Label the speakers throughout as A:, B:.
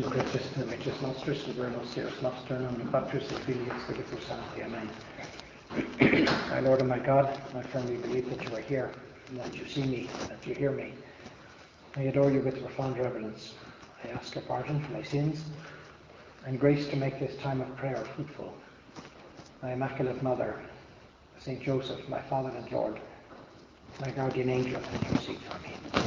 A: Nemechus Nostris, Libernos Eos Noster, Nomine Patris et Filii et Spiritus Sancti. Amen. my Lord and my God, I firmly believe that you are here, and that you see me, that you hear me. I adore you with profound reverence. I ask your pardon for my sins, and grace to make this time of prayer fruitful. My Immaculate Mother, Saint Joseph, my Father and Lord, my guardian angel, intercede for me.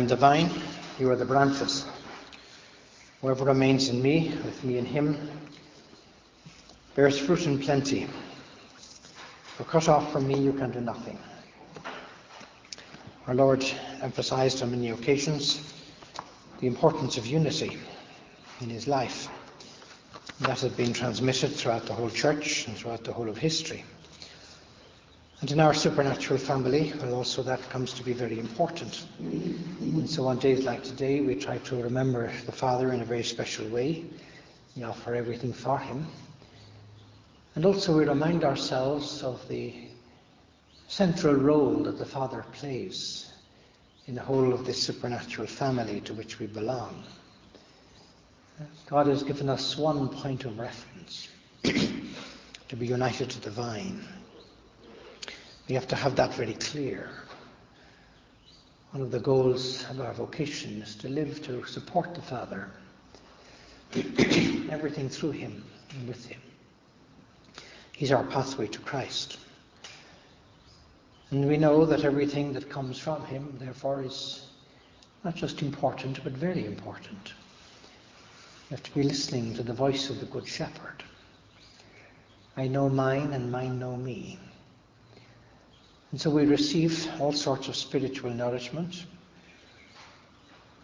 A: Am the vine, you are the branches. Whoever remains in me, with me in him, bears fruit in plenty. For cut off from me, you can do nothing. Our Lord emphasized on many occasions the importance of unity in his life. That has been transmitted throughout the whole church and throughout the whole of history. And in our supernatural family, well, also that comes to be very important. And so on days like today, we try to remember the Father in a very special way. We offer everything for him. And also we remind ourselves of the central role that the Father plays in the whole of this supernatural family to which we belong. God has given us one point of reference to be united to the vine. We have to have that very clear. One of the goals of our vocation is to live to support the Father, everything through Him and with Him. He's our pathway to Christ. And we know that everything that comes from Him, therefore, is not just important, but very important. We have to be listening to the voice of the Good Shepherd. I know mine, and mine know me. And so we receive all sorts of spiritual nourishment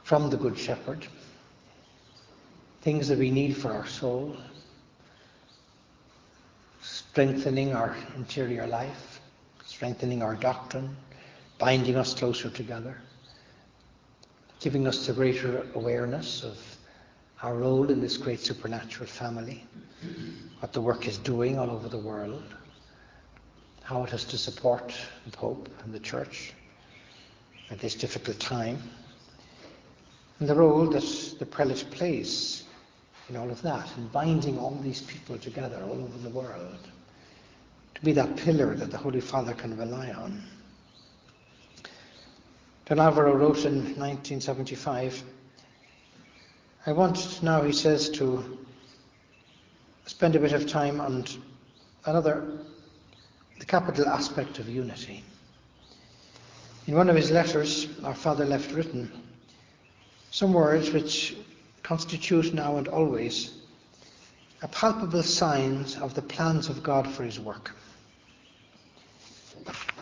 A: from the Good Shepherd, things that we need for our soul, strengthening our interior life, strengthening our doctrine, binding us closer together, giving us the greater awareness of our role in this great supernatural family, what the work is doing all over the world how it has to support the Pope and the Church at this difficult time, and the role that the prelate plays in all of that, in binding all these people together all over the world, to be that pillar that the Holy Father can rely on. Don Alvaro wrote in 1975, I want now, he says, to spend a bit of time on another the capital aspect of unity. In one of his letters, our father left written some words which constitute now and always a palpable signs of the plans of God for his work.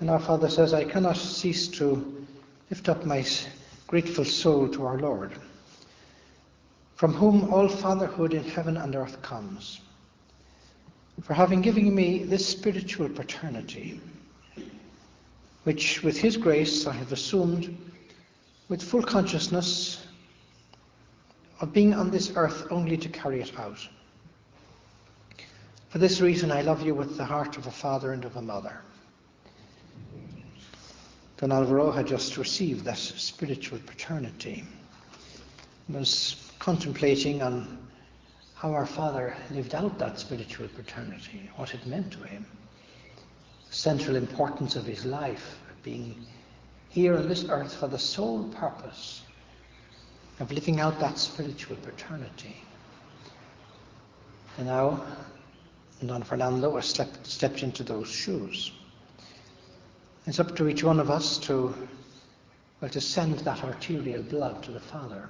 A: And our Father says, I cannot cease to lift up my grateful soul to our Lord, from whom all fatherhood in heaven and earth comes for having given me this spiritual paternity, which with His grace I have assumed with full consciousness of being on this earth only to carry it out. For this reason, I love you with the heart of a father and of a mother. Don Alvaro had just received that spiritual paternity, was contemplating on how our Father lived out that spiritual paternity, what it meant to him, the central importance of his life, being here on this earth for the sole purpose of living out that spiritual paternity. And now, Don Fernando has stepped, stepped into those shoes. It's up to each one of us to, well, to send that arterial blood to the Father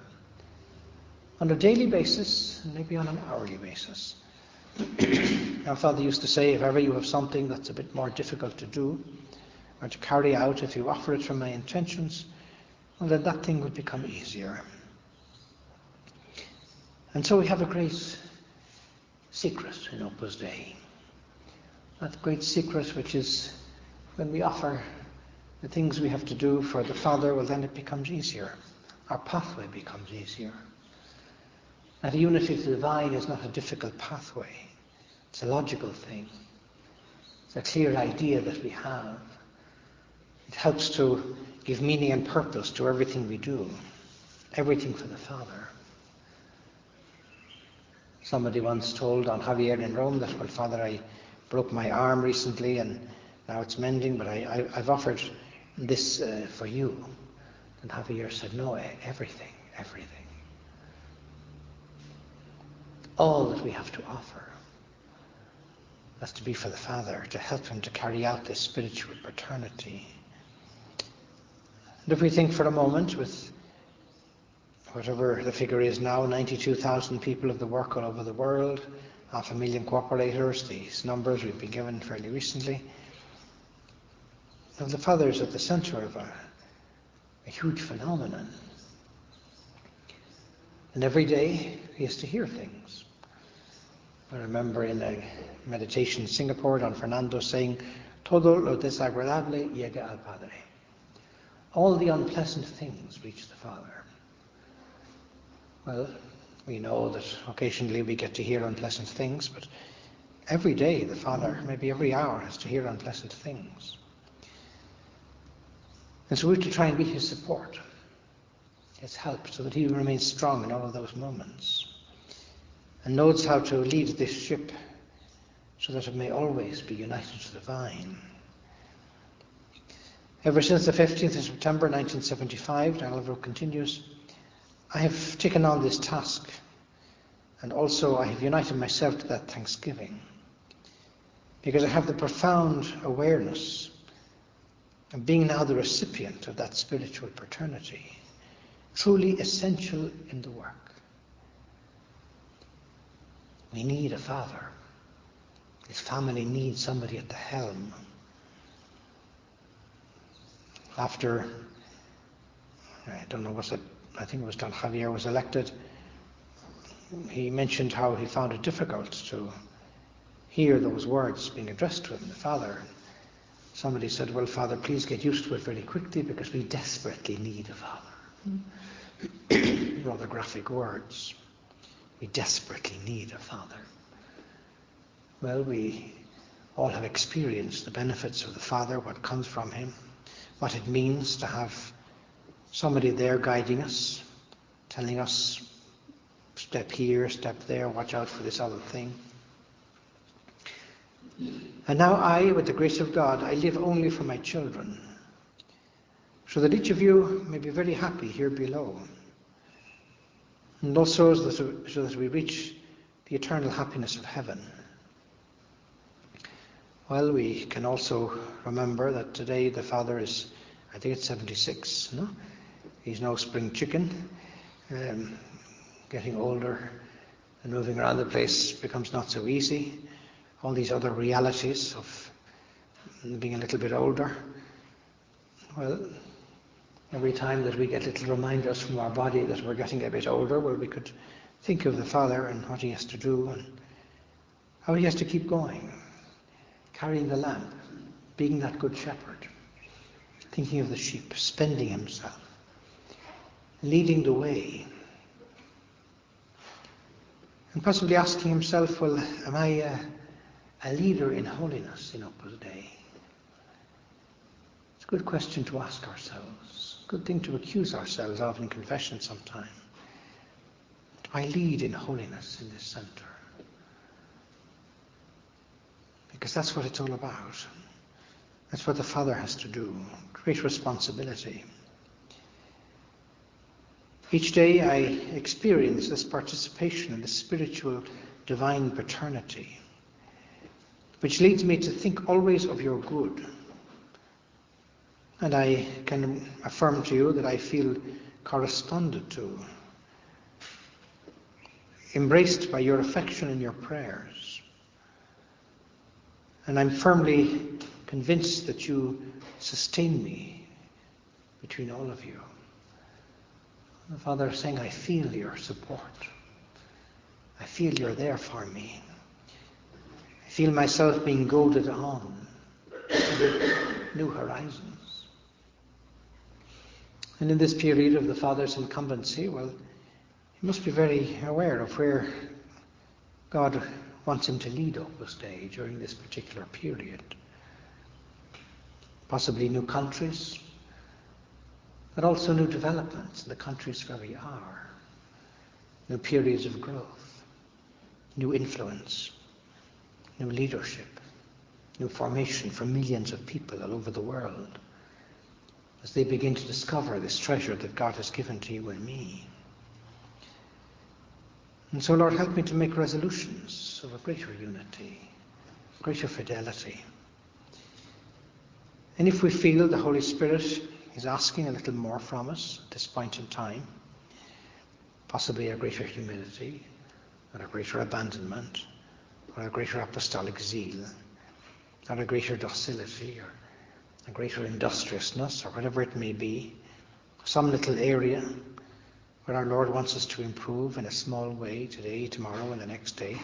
A: on a daily basis, maybe on an hourly basis. Our father used to say, if ever you have something that's a bit more difficult to do or to carry out, if you offer it from my intentions, well, then that thing would become easier. And so we have a great secret in Opus Dei. That great secret which is when we offer the things we have to do for the Father, well, then it becomes easier. Our pathway becomes easier. That unity to the divine is not a difficult pathway. It's a logical thing. It's a clear idea that we have. It helps to give meaning and purpose to everything we do, everything for the Father. Somebody once told Don Javier in Rome that, well, Father, I broke my arm recently and now it's mending, but I, have offered this uh, for you. And Javier said, no, everything, everything. All that we have to offer. That's to be for the Father, to help him to carry out this spiritual paternity. And if we think for a moment with whatever the figure is now, 92,000 people of the work all over the world, half a million cooperators, these numbers we've been given fairly recently. And the Father is at the center of a, a huge phenomenon. And every day he has to hear things. I remember in a meditation in Singapore, Don Fernando saying, Todo lo desagradable llega al Padre. All the unpleasant things reach the Father. Well, we know that occasionally we get to hear unpleasant things, but every day the Father, maybe every hour, has to hear unpleasant things. And so we have to try and be his support, his help, so that he remains strong in all of those moments and knows how to lead this ship so that it may always be united to the vine. Ever since the 15th of September 1975, Don Alvaro continues, I have taken on this task, and also I have united myself to that thanksgiving, because I have the profound awareness of being now the recipient of that spiritual paternity, truly essential in the work. We need a father. His family needs somebody at the helm. After, I don't know, was it I think it was Don Javier was elected, he mentioned how he found it difficult to hear those words being addressed to him, the Father. Somebody said, Well, Father, please get used to it very quickly because we desperately need a Father. Mm. Rather graphic words. We desperately need a Father. Well, we all have experienced the benefits of the Father, what comes from Him, what it means to have somebody there guiding us, telling us, step here, step there, watch out for this other thing. And now I, with the grace of God, I live only for my children, so that each of you may be very happy here below, and also so that we reach the eternal happiness of heaven. Well, we can also remember that today the Father is, I think it's 76, no? He's no spring chicken. Um, getting older and moving around the place becomes not so easy. All these other realities of being a little bit older. Well, every time that we get little reminders from our body that we're getting a bit older, well, we could think of the Father and what he has to do and how he has to keep going, carrying the lamp, being that good shepherd, thinking of the sheep, spending himself leading the way. And possibly asking himself, well, am I a, leader in holiness in Opus Dei? It's a good question to ask ourselves. Good thing to accuse ourselves of in confession sometime. I lead in holiness in this centre? Because that's what it's all about. That's what the Father has to do. Great responsibility. Each day I experience this participation in the spiritual divine paternity, which leads me to think always of your good. And I can affirm to you that I feel corresponded to, embraced by your affection and your prayers. And I'm firmly convinced that you sustain me between all of you. The Father is saying, I feel your support. I feel you're there for me. I feel myself being goaded on new horizons. And in this period of the Father's incumbency, well, he must be very aware of where God wants him to lead Opus Dei during this particular period. Possibly new countries, but also new developments in the countries where we are, new periods of growth, new influence, new leadership, new formation for millions of people all over the world as they begin to discover this treasure that God has given to you and me. And so, Lord, help me to make resolutions of a greater unity, greater fidelity. And if we feel the Holy Spirit is asking a little more from us at this point in time, possibly a greater humility, or a greater abandonment, or a greater apostolic zeal, or a greater docility, or a greater industriousness, or whatever it may be, some little area where our Lord wants us to improve in a small way today, tomorrow, and the next day,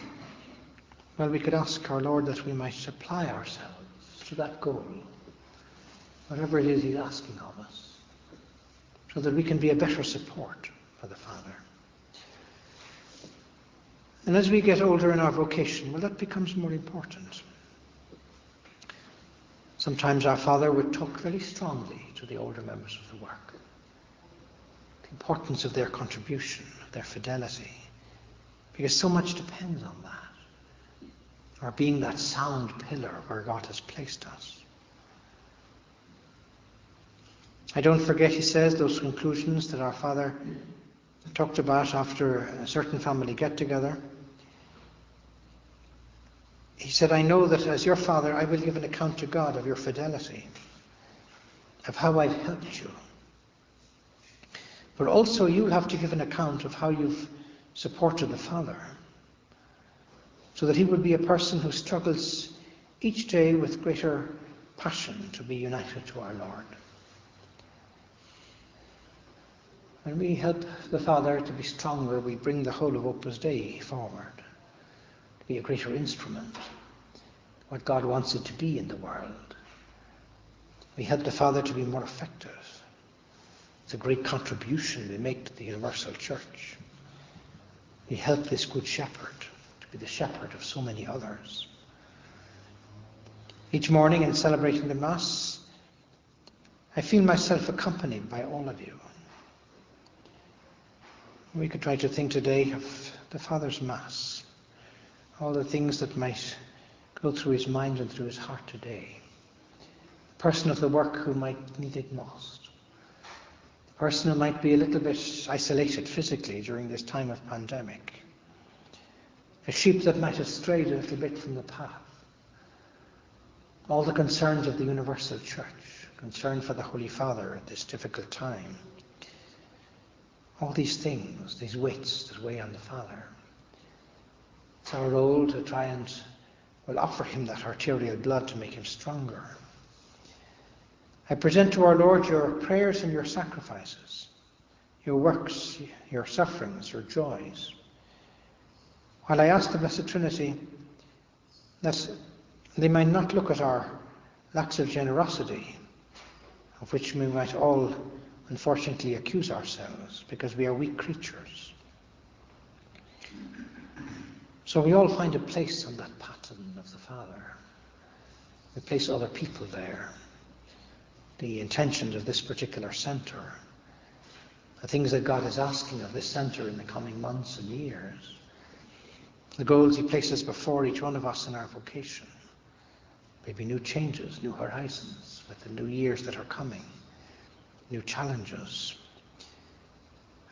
A: well, we could ask our Lord that we might apply ourselves to that goal, whatever it is He's asking of us, so that we can be a better support for the Father. And as we get older in our vocation, well, that becomes more important. Sometimes our Father would talk very strongly to the older members of the work. The importance of their contribution, their fidelity, because so much depends on that. Our being that sound pillar where God has placed us. I don't forget, he says, those conclusions that our Father talked about after a certain family get together he said, I know that as your father, I will give an account to God of your fidelity, of how I've helped you. But also, you'll have to give an account of how you've supported the Father, so that he will be a person who struggles each day with greater passion to be united to our Lord. When we help the Father to be stronger, we bring the whole of Opus Dei forward be a greater instrument, what God wants it to be in the world. We help the Father to be more effective. It's a great contribution we make to the universal church. We help this Good Shepherd to be the shepherd of so many others. Each morning in celebrating the Mass, I feel myself accompanied by all of you. We could try to think today of the Father's Mass all the things that might go through his mind and through his heart today. The person of the work who might need it most. The person who might be a little bit isolated physically during this time of pandemic. A sheep that might have strayed a little bit from the path. All the concerns of the universal church, concern for the Holy Father at this difficult time. All these things, these weights that weigh on the Father. It's our role to try and well, offer him that arterial blood to make him stronger. I present to our Lord your prayers and your sacrifices, your works, your sufferings, your joys. While I ask the Blessed Trinity that they might not look at our lacks of generosity, of which we might all unfortunately accuse ourselves, because we are weak creatures. So we all find a place on that pattern of the Father. We place other people there. The intentions of this particular centre, the things that God is asking of this centre in the coming months and years, the goals He places before each one of us in our vocation. Maybe new changes, new horizons with the new years that are coming, new challenges,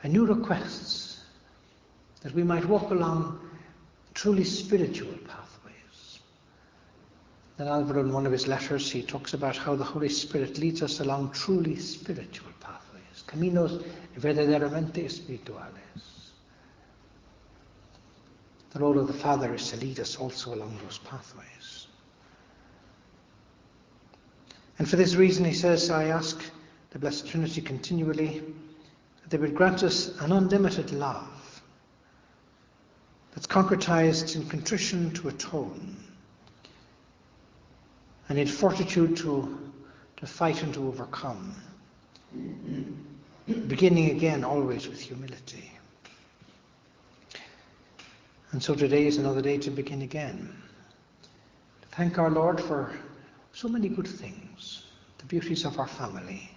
A: and new requests that we might walk along truly spiritual pathways. Don Alvaro, in one of his letters, he talks about how the Holy Spirit leads us along truly spiritual pathways, caminos verdaderamente espirituales. The role of the Father is to lead us also along those pathways. And for this reason, he says, I ask the Blessed Trinity continually that they would grant us an unlimited love that's concretized in contrition to atone and in fortitude to, to fight and to overcome, beginning again always with humility. And so today is another day to begin again. Thank our Lord for so many good things, the beauties of our family,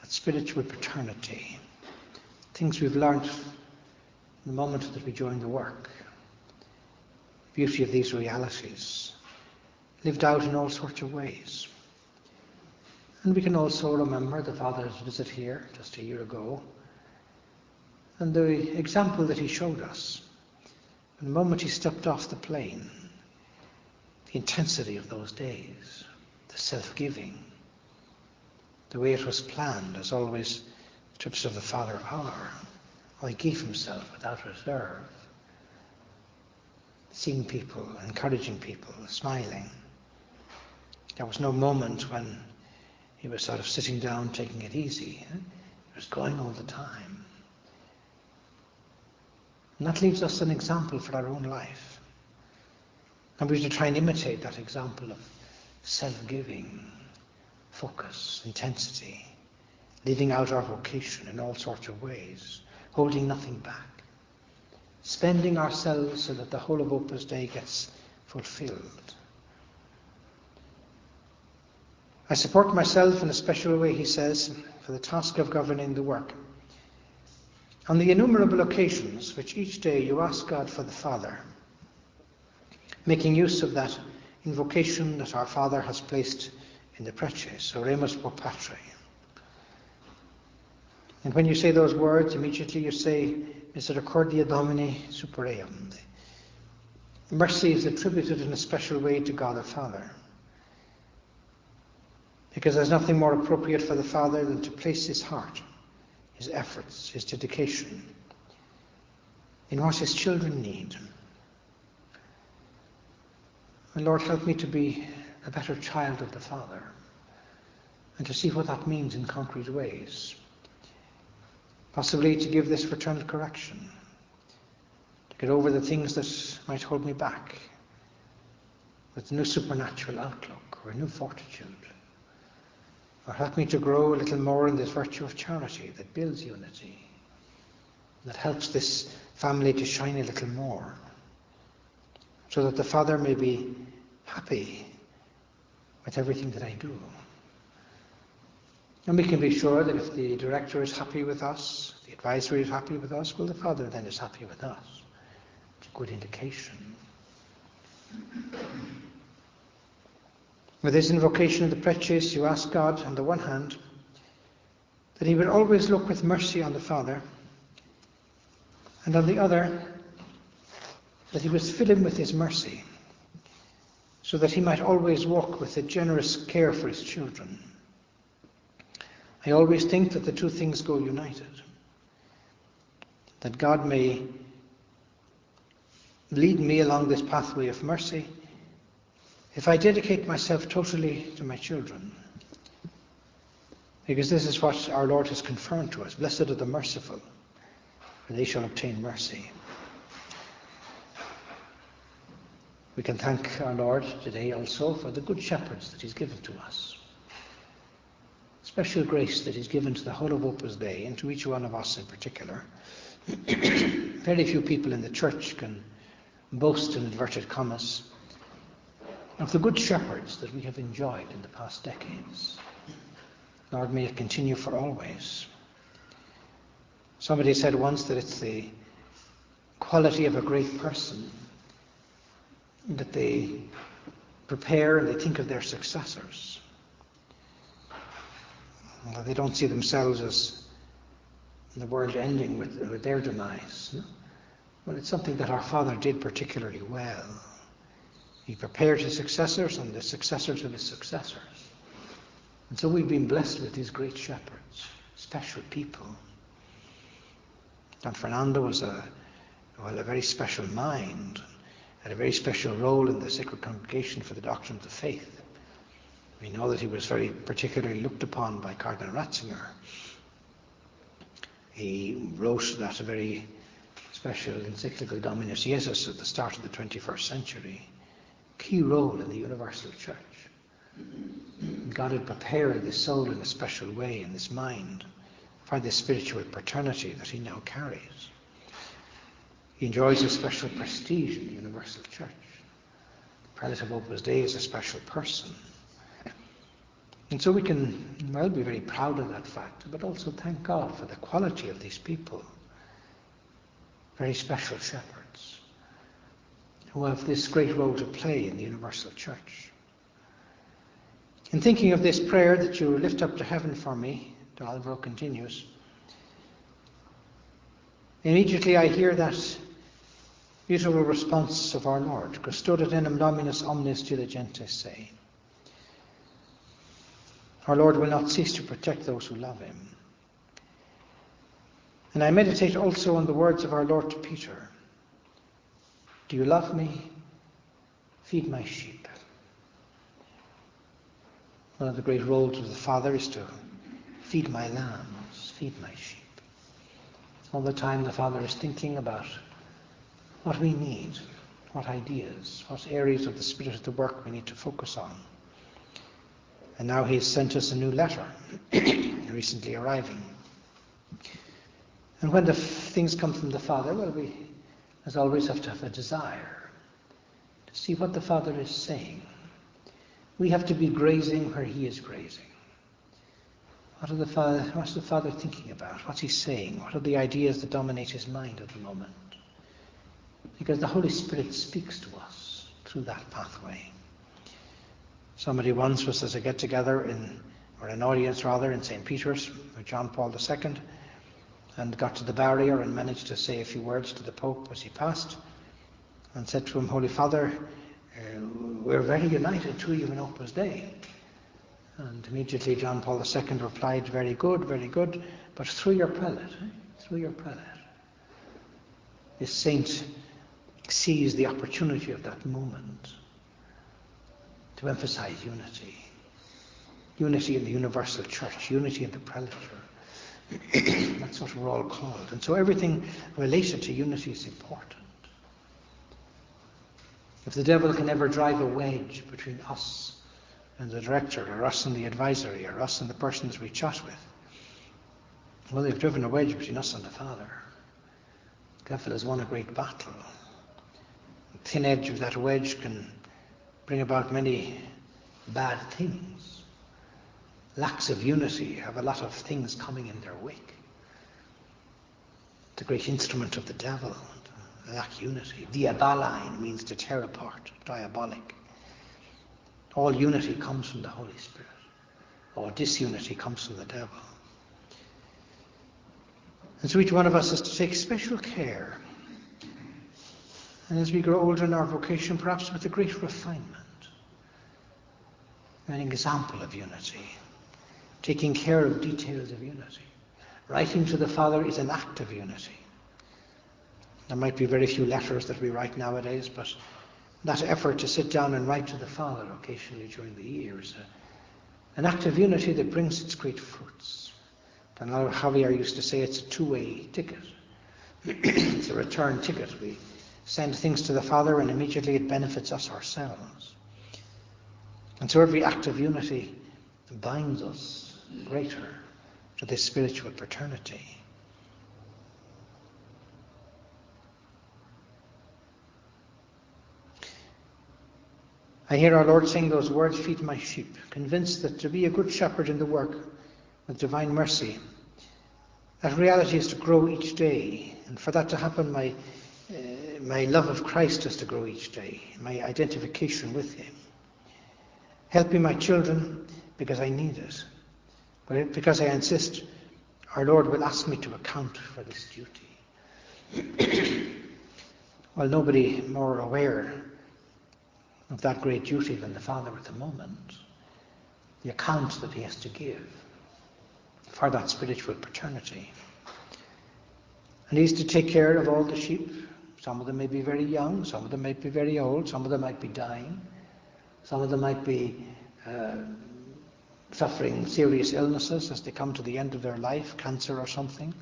A: that spiritual paternity, things we've learned the moment that we join the work, the beauty of these realities, lived out in all sorts of ways. And we can also remember the Father's visit here just a year ago and the example that he showed us. The moment he stepped off the plane, the intensity of those days, the self-giving, the way it was planned, as always trips of the Father are. He gave himself without reserve, seeing people, encouraging people, smiling. There was no moment when he was sort of sitting down, taking it easy. He was going all the time. And that leaves us an example for our own life. And we to try and imitate that example of self-giving, focus, intensity, living out our vocation in all sorts of ways, holding nothing back, spending ourselves so that the whole of Opus Dei gets fulfilled. I support myself in a special way, he says, for the task of governing the work. On the innumerable occasions which each day you ask God for the Father, making use of that invocation that our Father has placed in the Preces, Oremus pro Patre. And when you say those words, immediately you say, Misericordia Domini super eum. Mercy is attributed in a special way to God the Father. Because there's nothing more appropriate for the Father than to place his heart, his efforts, his dedication in what his children need. And Lord, help me to be a better child of the Father and to see what that means in concrete ways. Possibly to give this fraternal correction, to get over the things that might hold me back with new supernatural outlook or a new fortitude. Or help me to grow a little more in this virtue of charity that builds unity, that helps this family to shine a little more, so that the Father may be happy with everything that I do. And we can be sure that if the director is happy with us, the advisory is happy with us, well, the Father then is happy with us. It's a good indication. With this invocation of the Preces, you ask God, on the one hand, that He would always look with mercy on the Father, and on the other, that He would fill him with His mercy, so that he might always walk with a generous care for his children. I always think that the two things go united. That God may lead me along this pathway of mercy if I dedicate myself totally to my children. Because this is what our Lord has confirmed to us. Blessed are the merciful, for they shall obtain mercy. We can thank our Lord today also for the good shepherds that He's given to us. Special grace that is given to the whole of Opus Dei and to each one of us in particular. Very few people in the church can boast in inverted commas of the good shepherds that we have enjoyed in the past decades. Lord, may it continue for always. Somebody said once that it's the quality of a great person that they prepare and they think of their successors. They don't see themselves as the world ending with, with their demise. No? Well, it's something that our Father did particularly well. He prepared his successors and the successors of his successors. And so we've been blessed with these great shepherds, special people. Don Fernando was a, well, a very special mind, had a very special role in the Sacred Congregation for the Doctrine of the Faith. We know that he was very particularly looked upon by Cardinal Ratzinger. He wrote that a very special encyclical Dominus Jesus at the start of the 21st century. Key role in the universal church. God had prepared the soul in a special way in this mind for the spiritual paternity that he now carries. He enjoys a special prestige in the universal church. The prelate of Opus Dei is a special person. And so we can, well, be very proud of that fact, but also thank God for the quality of these people. Very special shepherds who have this great role to play in the universal church. In thinking of this prayer that you lift up to heaven for me, Alvaro continues, immediately I hear that beautiful response of our Lord, Custodit enim dominus omnes diligentes se. Our Lord will not cease to protect those who love him. And I meditate also on the words of our Lord to Peter Do you love me? Feed my sheep. One of the great roles of the Father is to feed my lambs, feed my sheep. All the time the Father is thinking about what we need, what ideas, what areas of the Spirit of the work we need to focus on. And now he has sent us a new letter, recently arriving. And when the f- things come from the Father, well, we, as always, have to have a desire to see what the Father is saying. We have to be grazing where He is grazing. What, the father, what's the Father thinking about? What's He saying? What are the ideas that dominate His mind at the moment? Because the Holy Spirit speaks to us through that pathway. Somebody once was at a get together in, or an audience rather, in St. Peter's with John Paul II and got to the barrier and managed to say a few words to the Pope as he passed and said to him, Holy Father, uh, we're very united to you in Opus Dei. And immediately John Paul II replied, Very good, very good, but through your prelate, eh? through your prelate. This saint sees the opportunity of that moment to emphasize unity. Unity in the universal church, unity in the prelature. That's what we're all called. And so everything related to unity is important. If the devil can ever drive a wedge between us and the director, or us and the advisory, or us and the persons we chat with, well, they've driven a wedge between us and the Father. The devil has won a great battle. The thin edge of that wedge can bring about many bad things. Lacks of unity have a lot of things coming in their wake. The great instrument of the devil, lack unity. Diaballein means to tear apart, diabolic. All unity comes from the Holy Spirit. All disunity comes from the devil. And so each one of us has to take special care. And as we grow older in our vocation, perhaps with a great refinement, an example of unity, taking care of details of unity. Writing to the Father is an act of unity. There might be very few letters that we write nowadays, but that effort to sit down and write to the Father occasionally during the year is a, an act of unity that brings its great fruits. Don Javier used to say it's a two-way ticket. it's a return ticket. We send things to the Father and immediately it benefits us ourselves. And so every act of unity binds us greater to this spiritual fraternity. I hear our Lord saying those words, Feed my sheep, convinced that to be a good shepherd in the work with divine mercy, that reality is to grow each day. And for that to happen, my, uh, my love of Christ is to grow each day, my identification with Him. Helping my children because I need it. But because I insist, our Lord will ask me to account for this duty. well, nobody more aware of that great duty than the Father at the moment. The account that he has to give for that spiritual paternity. And he's to take care of all the sheep. Some of them may be very young, some of them might be very old, some of them might be dying, some of them might be uh, suffering serious illnesses as they come to the end of their life, cancer or something.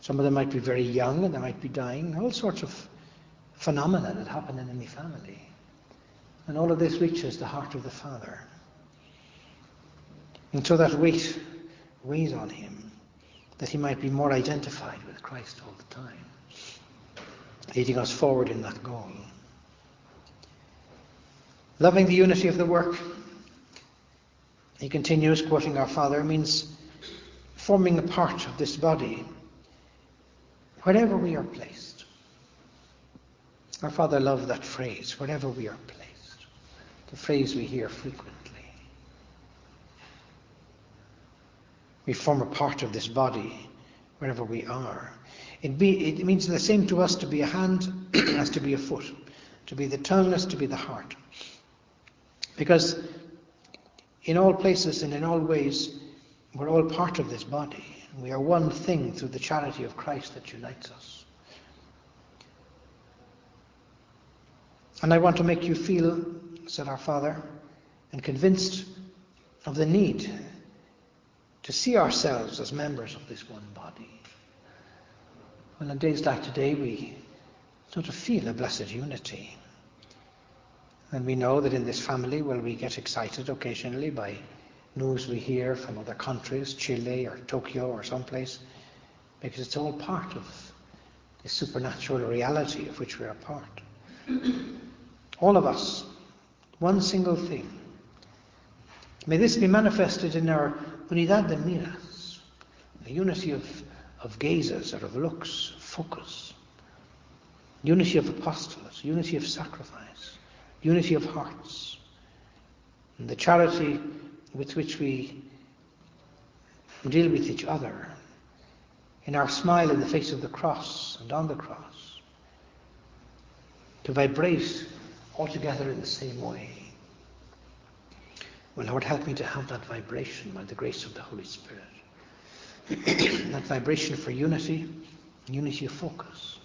A: Some of them might be very young and they might be dying. All sorts of phenomena that happen in any family. And all of this reaches the heart of the Father. And so that weight weighs on him, that he might be more identified with Christ all the time. Leading us forward in that goal. Loving the unity of the work, he continues, quoting our Father, means forming a part of this body wherever we are placed. Our Father loved that phrase, wherever we are placed, the phrase we hear frequently. We form a part of this body wherever we are. It, be, it means the same to us to be a hand as to be a foot, to be the tongue as to be the heart. Because in all places and in all ways, we're all part of this body. We are one thing through the charity of Christ that unites us. And I want to make you feel, said our Father, and convinced of the need to see ourselves as members of this one body. Well, on days like today, we sort of feel a blessed unity. And we know that in this family, well, we get excited occasionally by news we hear from other countries, Chile or Tokyo or someplace, because it's all part of the supernatural reality of which we are part. all of us, one single thing. May this be manifested in our unidad de miras, the unity of, of gazes or of looks, focus, unity of apostles, unity of sacrifice, unity of hearts, and the charity with which we deal with each other, in our smile in the face of the cross and on the cross, to vibrate altogether in the same way. Well, Lord, help me to have that vibration by the grace of the Holy Spirit. that vibration for unity, unity of focus.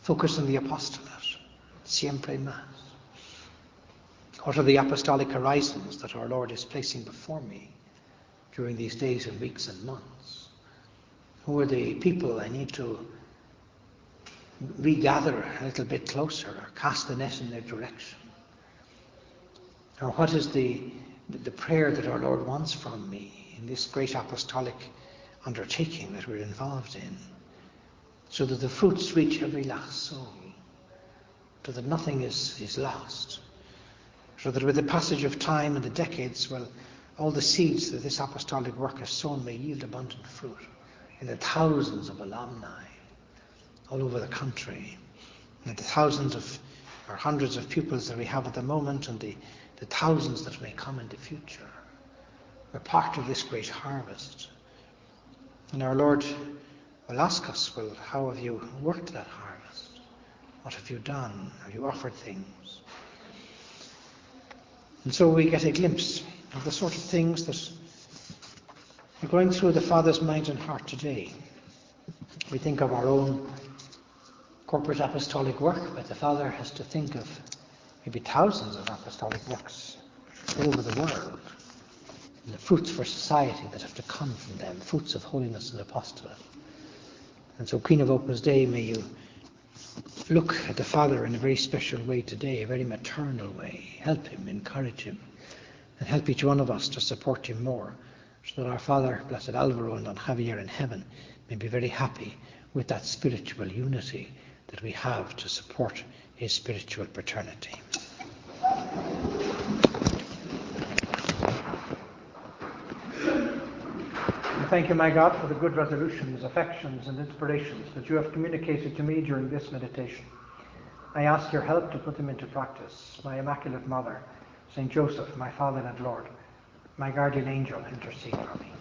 A: Focus on the apostolate, siempre más. What are the apostolic horizons that our Lord is placing before me during these days and weeks and months? Who are the people I need to regather a little bit closer or cast the net in their direction? Or what is the, the prayer that our Lord wants from me in this great apostolic undertaking that we're involved in? So that the fruits reach every last soul, so that nothing is, is lost so that with the passage of time and the decades, well, all the seeds that this apostolic work has sown may yield abundant fruit in the thousands of alumni all over the country, and the thousands of or hundreds of pupils that we have at the moment, and the, the thousands that may come in the future. We're part of this great harvest. And our Lord will ask us, well, how have you worked that harvest? What have you done? Have you offered things? And so we get a glimpse of the sort of things that are going through the Father's mind and heart today. We think of our own corporate apostolic work, but the Father has to think of maybe thousands of apostolic works all over the world. The fruits for society that have to come from them, fruits of holiness and apostolate. And so, Queen of Opus Dei, may you look at the Father in a very special way today, a very maternal way. Help him, encourage him, and help each one of us to support him more, so that our Father, Blessed Alvaro and Don Javier in heaven, may be very happy with that spiritual unity that we have to support his spiritual paternity. Thank you, my God, for the good resolutions, affections, and inspirations that you have communicated to me during this meditation. I ask your help to put them into practice. My Immaculate Mother, St. Joseph, my Father and Lord, my guardian angel, intercede for me.